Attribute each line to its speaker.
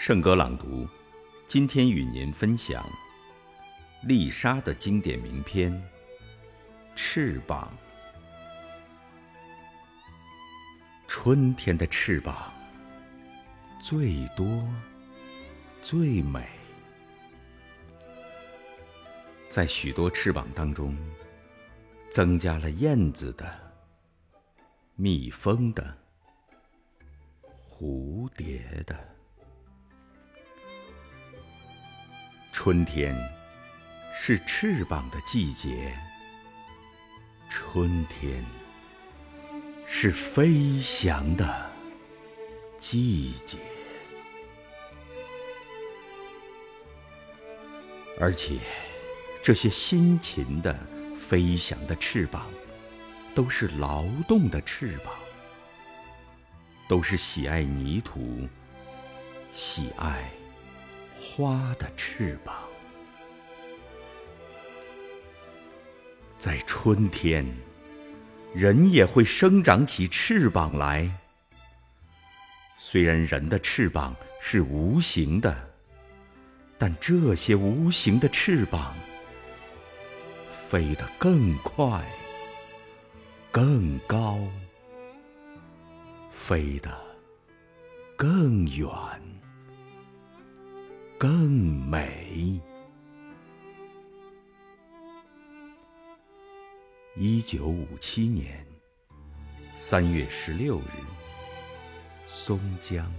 Speaker 1: 圣歌朗读，今天与您分享丽莎的经典名篇《翅膀》。春天的翅膀最多最美，在许多翅膀当中，增加了燕子的、蜜蜂的、蝴蝶的。春天是翅膀的季节，春天是飞翔的季节，而且这些辛勤的飞翔的翅膀，都是劳动的翅膀，都是喜爱泥土、喜爱。花的翅膀，在春天，人也会生长起翅膀来。虽然人的翅膀是无形的，但这些无形的翅膀飞得更快、更高，飞得更远。更美。一九五七年三月十六日，松江。